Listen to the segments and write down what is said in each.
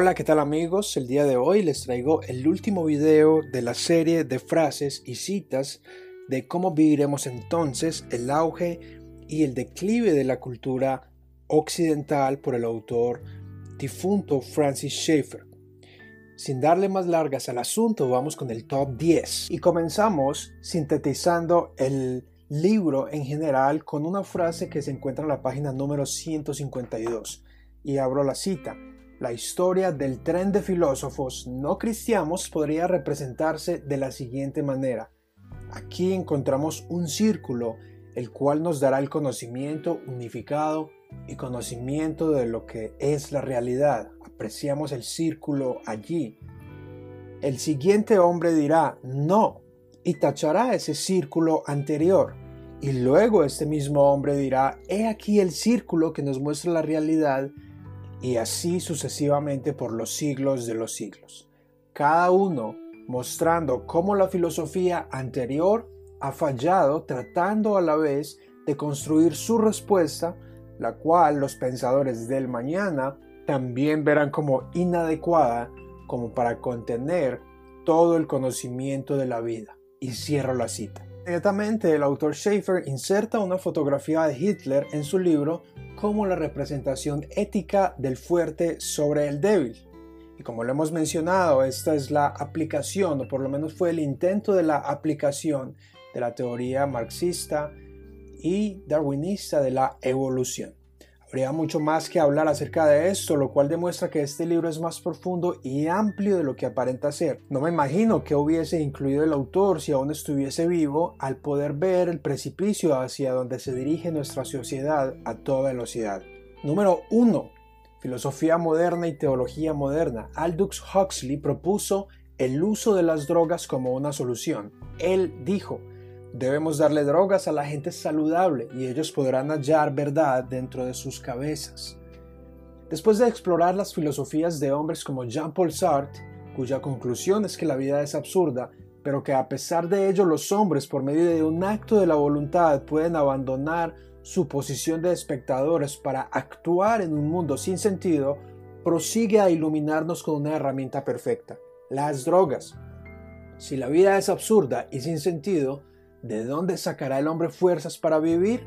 Hola, ¿qué tal amigos? El día de hoy les traigo el último video de la serie de frases y citas de cómo viviremos entonces el auge y el declive de la cultura occidental por el autor difunto Francis Schaeffer. Sin darle más largas al asunto, vamos con el top 10 y comenzamos sintetizando el libro en general con una frase que se encuentra en la página número 152 y abro la cita. La historia del tren de filósofos no cristianos podría representarse de la siguiente manera. Aquí encontramos un círculo, el cual nos dará el conocimiento unificado y conocimiento de lo que es la realidad. Apreciamos el círculo allí. El siguiente hombre dirá, no, y tachará ese círculo anterior. Y luego este mismo hombre dirá, he aquí el círculo que nos muestra la realidad, y así sucesivamente por los siglos de los siglos. Cada uno mostrando cómo la filosofía anterior ha fallado tratando a la vez de construir su respuesta, la cual los pensadores del mañana también verán como inadecuada como para contener todo el conocimiento de la vida. Y cierro la cita. Inmediatamente el autor Schaeffer inserta una fotografía de Hitler en su libro como la representación ética del fuerte sobre el débil. Y como lo hemos mencionado, esta es la aplicación, o por lo menos fue el intento de la aplicación de la teoría marxista y darwinista de la evolución. Habría mucho más que hablar acerca de esto, lo cual demuestra que este libro es más profundo y amplio de lo que aparenta ser. No me imagino que hubiese incluido el autor si aún estuviese vivo al poder ver el precipicio hacia donde se dirige nuestra sociedad a toda velocidad. Número 1. Filosofía moderna y teología moderna. Aldous Huxley propuso el uso de las drogas como una solución. Él dijo, Debemos darle drogas a la gente saludable y ellos podrán hallar verdad dentro de sus cabezas. Después de explorar las filosofías de hombres como Jean-Paul Sartre, cuya conclusión es que la vida es absurda, pero que a pesar de ello los hombres por medio de un acto de la voluntad pueden abandonar su posición de espectadores para actuar en un mundo sin sentido, prosigue a iluminarnos con una herramienta perfecta, las drogas. Si la vida es absurda y sin sentido, ¿De dónde sacará el hombre fuerzas para vivir?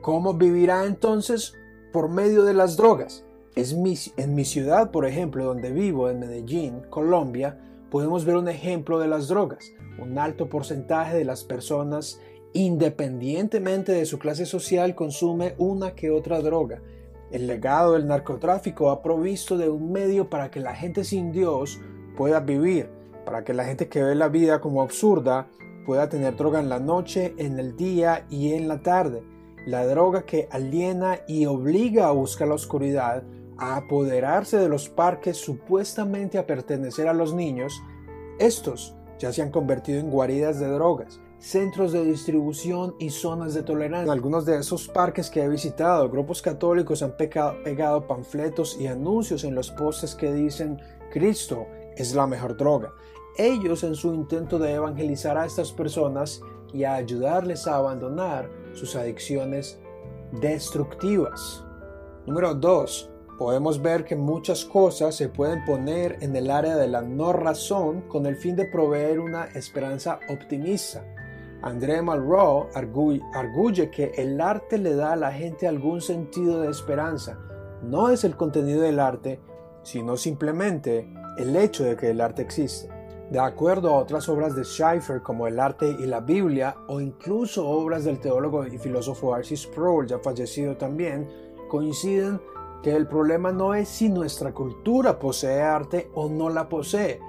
¿Cómo vivirá entonces? Por medio de las drogas. Es en mi ciudad, por ejemplo, donde vivo, en Medellín, Colombia, podemos ver un ejemplo de las drogas. Un alto porcentaje de las personas, independientemente de su clase social, consume una que otra droga. El legado del narcotráfico ha provisto de un medio para que la gente sin Dios pueda vivir, para que la gente que ve la vida como absurda pueda tener droga en la noche, en el día y en la tarde. La droga que aliena y obliga a buscar la oscuridad, a apoderarse de los parques supuestamente a pertenecer a los niños, estos ya se han convertido en guaridas de drogas, centros de distribución y zonas de tolerancia. En algunos de esos parques que he visitado, grupos católicos han pegado panfletos y anuncios en los postes que dicen Cristo es la mejor droga ellos en su intento de evangelizar a estas personas y a ayudarles a abandonar sus adicciones destructivas. Número 2. Podemos ver que muchas cosas se pueden poner en el área de la no razón con el fin de proveer una esperanza optimista. André Malraux arguye que el arte le da a la gente algún sentido de esperanza. No es el contenido del arte, sino simplemente el hecho de que el arte existe. De acuerdo a otras obras de Schaeffer como El arte y la Biblia o incluso obras del teólogo y filósofo Arcis Sproul, ya fallecido también, coinciden que el problema no es si nuestra cultura posee arte o no la posee,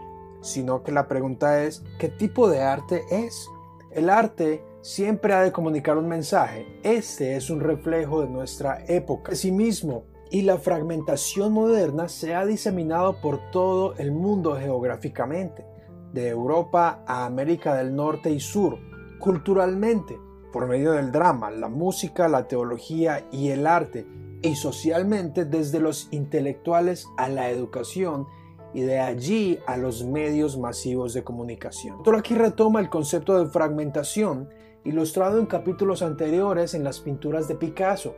sino que la pregunta es ¿qué tipo de arte es? El arte siempre ha de comunicar un mensaje. Este es un reflejo de nuestra época. mismo y la fragmentación moderna se ha diseminado por todo el mundo geográficamente de Europa a América del Norte y Sur, culturalmente, por medio del drama, la música, la teología y el arte, y socialmente desde los intelectuales a la educación y de allí a los medios masivos de comunicación. Todo aquí retoma el concepto de fragmentación ilustrado en capítulos anteriores en las pinturas de Picasso,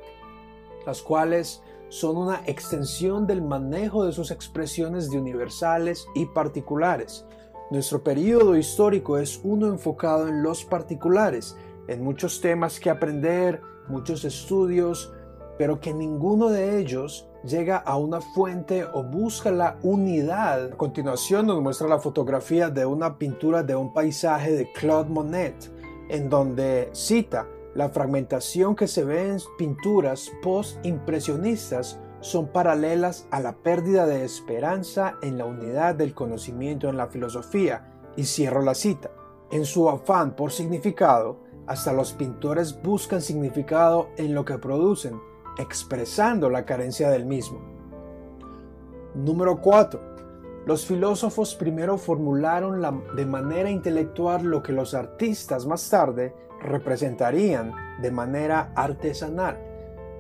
las cuales son una extensión del manejo de sus expresiones de universales y particulares. Nuestro periodo histórico es uno enfocado en los particulares, en muchos temas que aprender, muchos estudios, pero que ninguno de ellos llega a una fuente o busca la unidad. A continuación nos muestra la fotografía de una pintura de un paisaje de Claude Monet, en donde cita la fragmentación que se ve en pinturas post-impresionistas son paralelas a la pérdida de esperanza en la unidad del conocimiento en la filosofía. Y cierro la cita. En su afán por significado, hasta los pintores buscan significado en lo que producen, expresando la carencia del mismo. Número 4. Los filósofos primero formularon de manera intelectual lo que los artistas más tarde representarían de manera artesanal.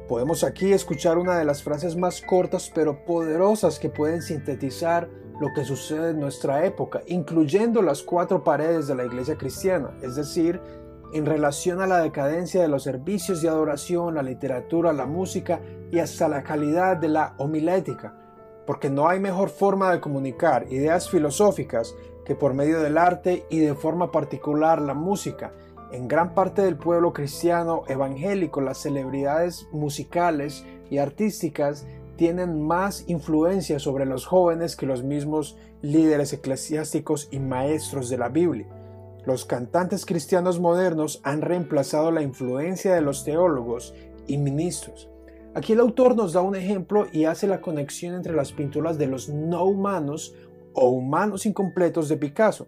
Podemos aquí escuchar una de las frases más cortas pero poderosas que pueden sintetizar lo que sucede en nuestra época, incluyendo las cuatro paredes de la iglesia cristiana, es decir, en relación a la decadencia de los servicios de adoración, la literatura, la música y hasta la calidad de la homilética, porque no hay mejor forma de comunicar ideas filosóficas que por medio del arte y de forma particular la música. En gran parte del pueblo cristiano evangélico las celebridades musicales y artísticas tienen más influencia sobre los jóvenes que los mismos líderes eclesiásticos y maestros de la Biblia. Los cantantes cristianos modernos han reemplazado la influencia de los teólogos y ministros. Aquí el autor nos da un ejemplo y hace la conexión entre las pinturas de los no humanos o humanos incompletos de Picasso.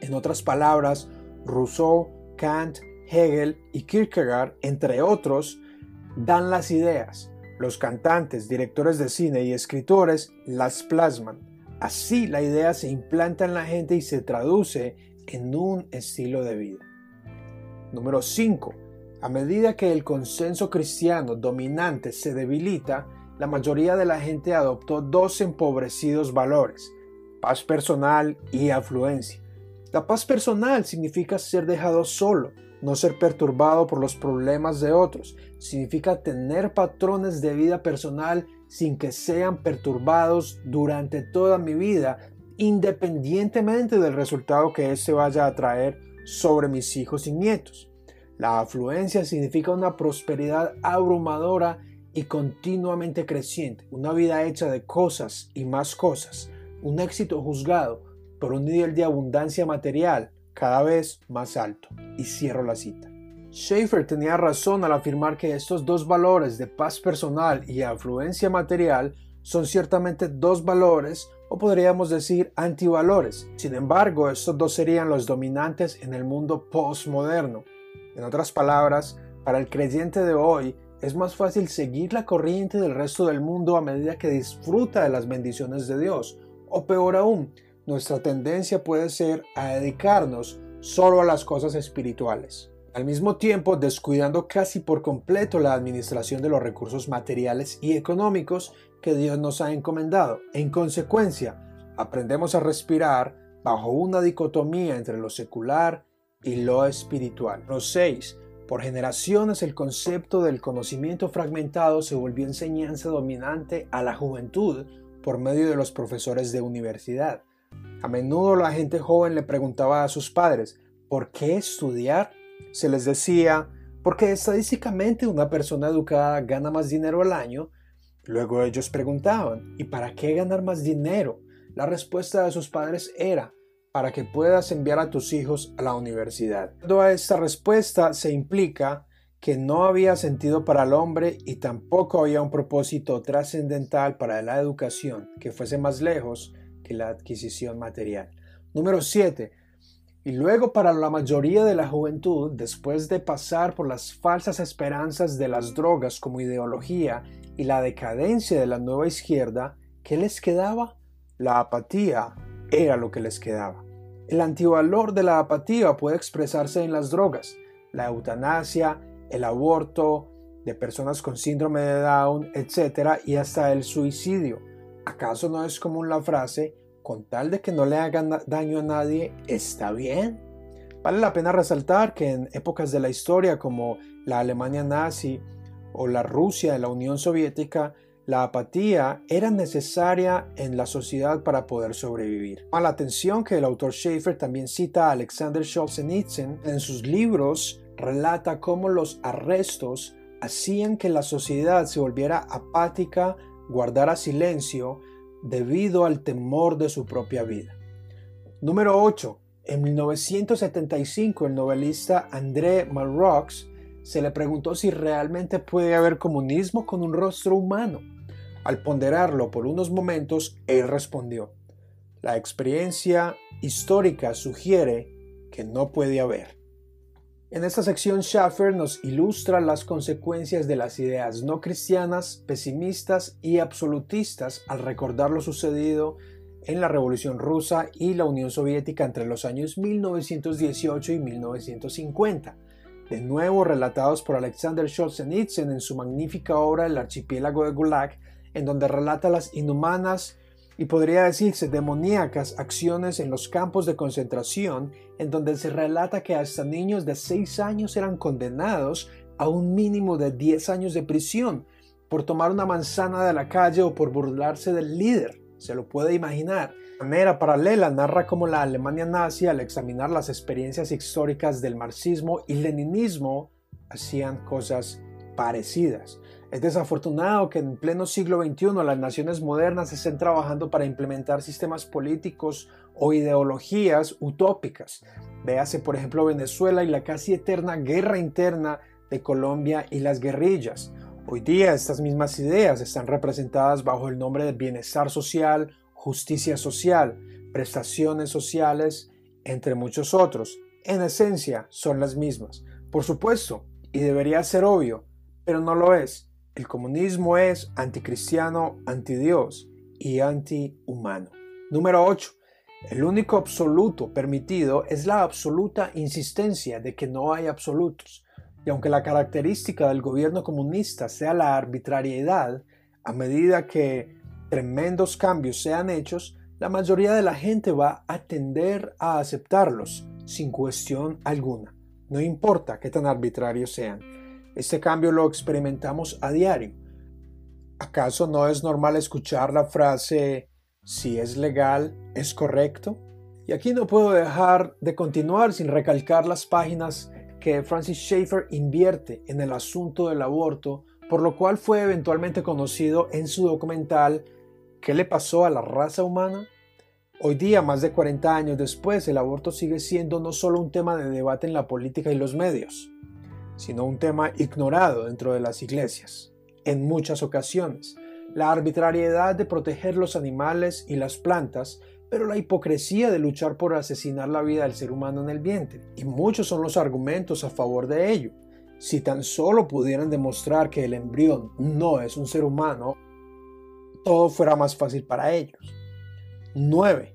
En otras palabras, Rousseau, Kant, Hegel y Kierkegaard, entre otros, dan las ideas. Los cantantes, directores de cine y escritores las plasman. Así la idea se implanta en la gente y se traduce en un estilo de vida. Número 5. A medida que el consenso cristiano dominante se debilita, la mayoría de la gente adoptó dos empobrecidos valores, paz personal y afluencia. La paz personal significa ser dejado solo, no ser perturbado por los problemas de otros, significa tener patrones de vida personal sin que sean perturbados durante toda mi vida independientemente del resultado que éste vaya a traer sobre mis hijos y nietos. La afluencia significa una prosperidad abrumadora y continuamente creciente, una vida hecha de cosas y más cosas, un éxito juzgado por un nivel de abundancia material cada vez más alto. Y cierro la cita. Schaeffer tenía razón al afirmar que estos dos valores de paz personal y afluencia material son ciertamente dos valores o podríamos decir antivalores. Sin embargo, estos dos serían los dominantes en el mundo postmoderno. En otras palabras, para el creyente de hoy es más fácil seguir la corriente del resto del mundo a medida que disfruta de las bendiciones de Dios. O peor aún, nuestra tendencia puede ser a dedicarnos solo a las cosas espirituales. Al mismo tiempo, descuidando casi por completo la administración de los recursos materiales y económicos que Dios nos ha encomendado. En consecuencia, aprendemos a respirar bajo una dicotomía entre lo secular y lo espiritual. Los 6. Por generaciones el concepto del conocimiento fragmentado se volvió enseñanza dominante a la juventud por medio de los profesores de universidad. A menudo la gente joven le preguntaba a sus padres, ¿por qué estudiar? Se les decía, porque estadísticamente una persona educada gana más dinero al año Luego ellos preguntaban, ¿y para qué ganar más dinero? La respuesta de sus padres era, para que puedas enviar a tus hijos a la universidad. a esta respuesta se implica que no había sentido para el hombre y tampoco había un propósito trascendental para la educación que fuese más lejos la adquisición material. Número 7. Y luego para la mayoría de la juventud, después de pasar por las falsas esperanzas de las drogas como ideología y la decadencia de la nueva izquierda, ¿qué les quedaba? La apatía era lo que les quedaba. El antivalor de la apatía puede expresarse en las drogas, la eutanasia, el aborto de personas con síndrome de Down, etc. y hasta el suicidio. ¿Acaso no es común la frase, con tal de que no le hagan daño a nadie, está bien? Vale la pena resaltar que en épocas de la historia como la Alemania nazi o la Rusia de la Unión Soviética, la apatía era necesaria en la sociedad para poder sobrevivir. A la atención que el autor Schaeffer también cita a Alexander Solzhenitsyn en sus libros, relata cómo los arrestos hacían que la sociedad se volviera apática, guardara silencio, debido al temor de su propia vida. Número 8. En 1975 el novelista André Malraux se le preguntó si realmente puede haber comunismo con un rostro humano. Al ponderarlo por unos momentos, él respondió, la experiencia histórica sugiere que no puede haber. En esta sección Schaffer nos ilustra las consecuencias de las ideas no cristianas, pesimistas y absolutistas al recordar lo sucedido en la Revolución Rusa y la Unión Soviética entre los años 1918 y 1950, de nuevo relatados por Alexander Solzhenitsyn en su magnífica obra El archipiélago de Gulag, en donde relata las inhumanas y podría decirse demoníacas acciones en los campos de concentración, en donde se relata que hasta niños de 6 años eran condenados a un mínimo de 10 años de prisión por tomar una manzana de la calle o por burlarse del líder. Se lo puede imaginar. De manera paralela narra cómo la Alemania nazi, al examinar las experiencias históricas del marxismo y leninismo, hacían cosas parecidas. Es desafortunado que en pleno siglo XXI las naciones modernas estén trabajando para implementar sistemas políticos o ideologías utópicas. Véase por ejemplo Venezuela y la casi eterna guerra interna de Colombia y las guerrillas. Hoy día estas mismas ideas están representadas bajo el nombre de bienestar social, justicia social, prestaciones sociales, entre muchos otros. En esencia son las mismas. Por supuesto, y debería ser obvio, pero no lo es. El comunismo es anticristiano, antidios y antihumano. Número 8. El único absoluto permitido es la absoluta insistencia de que no hay absolutos. Y aunque la característica del gobierno comunista sea la arbitrariedad, a medida que tremendos cambios sean hechos, la mayoría de la gente va a tender a aceptarlos sin cuestión alguna, no importa qué tan arbitrarios sean. Este cambio lo experimentamos a diario. ¿Acaso no es normal escuchar la frase si es legal, es correcto? Y aquí no puedo dejar de continuar sin recalcar las páginas que Francis Schaeffer invierte en el asunto del aborto, por lo cual fue eventualmente conocido en su documental ¿Qué le pasó a la raza humana? Hoy día, más de 40 años después, el aborto sigue siendo no solo un tema de debate en la política y los medios, sino un tema ignorado dentro de las iglesias. En muchas ocasiones, la arbitrariedad de proteger los animales y las plantas, pero la hipocresía de luchar por asesinar la vida del ser humano en el vientre. Y muchos son los argumentos a favor de ello. Si tan solo pudieran demostrar que el embrión no es un ser humano, todo fuera más fácil para ellos. 9.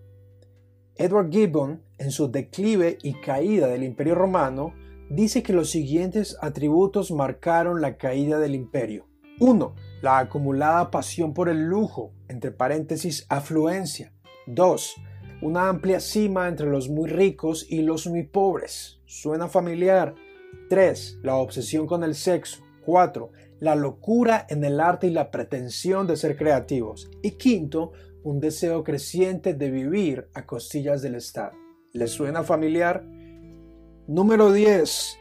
Edward Gibbon, en su declive y caída del Imperio Romano, dice que los siguientes atributos marcaron la caída del imperio. 1. La acumulada pasión por el lujo, entre paréntesis afluencia. 2. Una amplia cima entre los muy ricos y los muy pobres. Suena familiar. 3. La obsesión con el sexo. 4. La locura en el arte y la pretensión de ser creativos. Y quinto, un deseo creciente de vivir a costillas del Estado. ¿Les suena familiar? Número 10.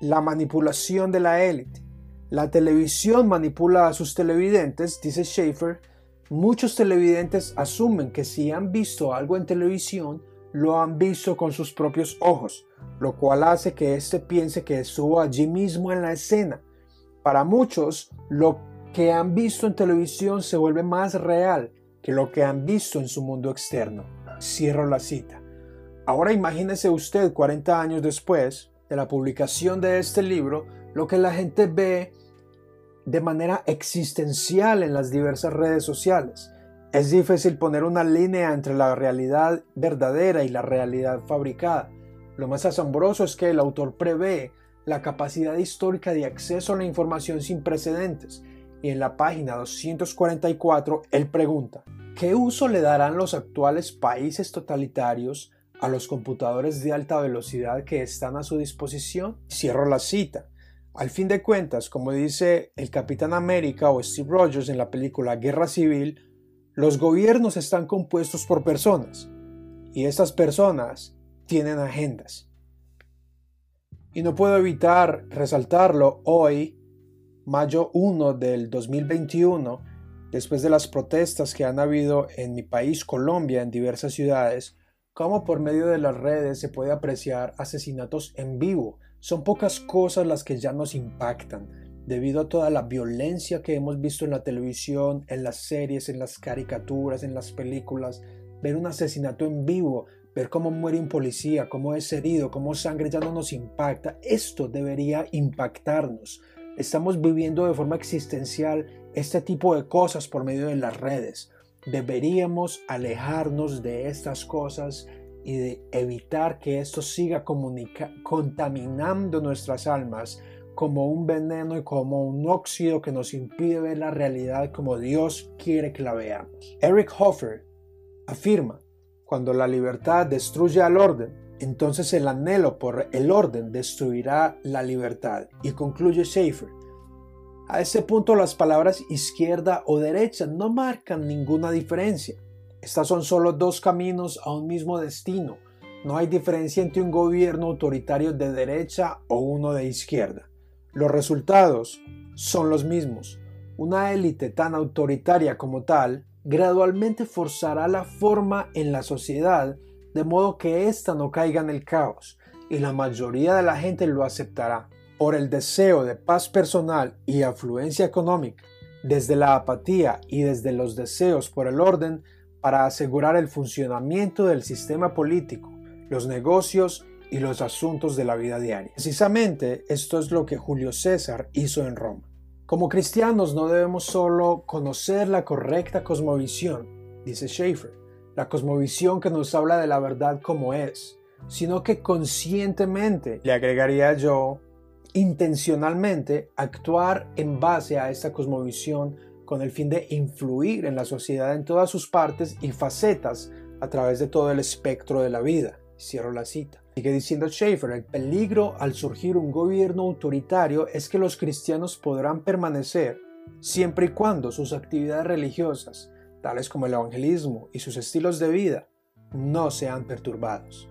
La manipulación de la élite. La televisión manipula a sus televidentes, dice Schaefer. Muchos televidentes asumen que si han visto algo en televisión, lo han visto con sus propios ojos, lo cual hace que éste piense que estuvo allí mismo en la escena. Para muchos, lo que han visto en televisión se vuelve más real que lo que han visto en su mundo externo. Cierro la cita. Ahora imagínese usted 40 años después de la publicación de este libro, lo que la gente ve de manera existencial en las diversas redes sociales. Es difícil poner una línea entre la realidad verdadera y la realidad fabricada. Lo más asombroso es que el autor prevé la capacidad histórica de acceso a la información sin precedentes. Y en la página 244 él pregunta, ¿qué uso le darán los actuales países totalitarios a los computadores de alta velocidad que están a su disposición. Cierro la cita. Al fin de cuentas, como dice el Capitán América o Steve Rogers en la película Guerra Civil, los gobiernos están compuestos por personas y estas personas tienen agendas. Y no puedo evitar resaltarlo hoy, mayo 1 del 2021, después de las protestas que han habido en mi país, Colombia, en diversas ciudades, cómo por medio de las redes se puede apreciar asesinatos en vivo. Son pocas cosas las que ya nos impactan, debido a toda la violencia que hemos visto en la televisión, en las series, en las caricaturas, en las películas. Ver un asesinato en vivo, ver cómo muere un policía, cómo es herido, cómo sangre ya no nos impacta. Esto debería impactarnos. Estamos viviendo de forma existencial este tipo de cosas por medio de las redes. Deberíamos alejarnos de estas cosas y evitar que esto siga contaminando nuestras almas como un veneno y como un óxido que nos impide ver la realidad como Dios quiere que la veamos. Eric Hoffer afirma, cuando la libertad destruye al orden, entonces el anhelo por el orden destruirá la libertad. Y concluye Schaeffer, a ese punto las palabras izquierda o derecha no marcan ninguna diferencia. Estas son solo dos caminos a un mismo destino. No hay diferencia entre un gobierno autoritario de derecha o uno de izquierda. Los resultados son los mismos. Una élite tan autoritaria como tal gradualmente forzará la forma en la sociedad de modo que ésta no caiga en el caos y la mayoría de la gente lo aceptará por el deseo de paz personal y afluencia económica, desde la apatía y desde los deseos por el orden para asegurar el funcionamiento del sistema político, los negocios y los asuntos de la vida diaria. Precisamente esto es lo que Julio César hizo en Roma. Como cristianos no debemos solo conocer la correcta cosmovisión, dice Schaeffer, la cosmovisión que nos habla de la verdad como es, sino que conscientemente, le agregaría yo, intencionalmente actuar en base a esta cosmovisión con el fin de influir en la sociedad en todas sus partes y facetas a través de todo el espectro de la vida. Cierro la cita. Sigue diciendo Schaeffer, el peligro al surgir un gobierno autoritario es que los cristianos podrán permanecer siempre y cuando sus actividades religiosas, tales como el evangelismo y sus estilos de vida, no sean perturbados.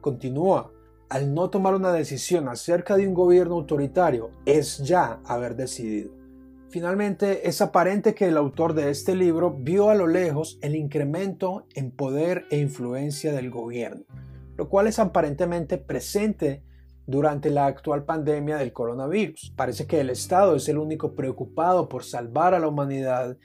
Continúa, al no tomar una decisión acerca de un gobierno autoritario es ya haber decidido. Finalmente, es aparente que el autor de este libro vio a lo lejos el incremento en poder e influencia del gobierno, lo cual es aparentemente presente durante la actual pandemia del coronavirus. Parece que el Estado es el único preocupado por salvar a la humanidad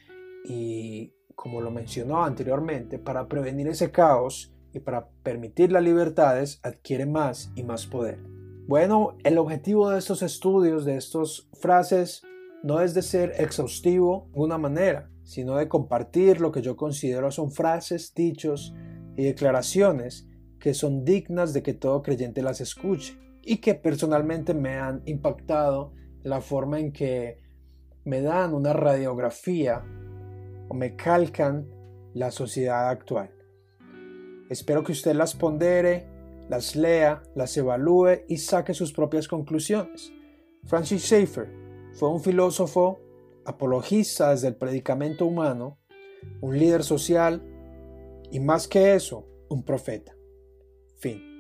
y, como lo mencionó anteriormente, para prevenir ese caos, para permitir las libertades adquiere más y más poder. Bueno, el objetivo de estos estudios, de estas frases, no es de ser exhaustivo de ninguna manera, sino de compartir lo que yo considero son frases, dichos y declaraciones que son dignas de que todo creyente las escuche y que personalmente me han impactado la forma en que me dan una radiografía o me calcan la sociedad actual. Espero que usted las pondere, las lea, las evalúe y saque sus propias conclusiones. Francis Schaeffer fue un filósofo, apologista desde el predicamento humano, un líder social y más que eso, un profeta. Fin.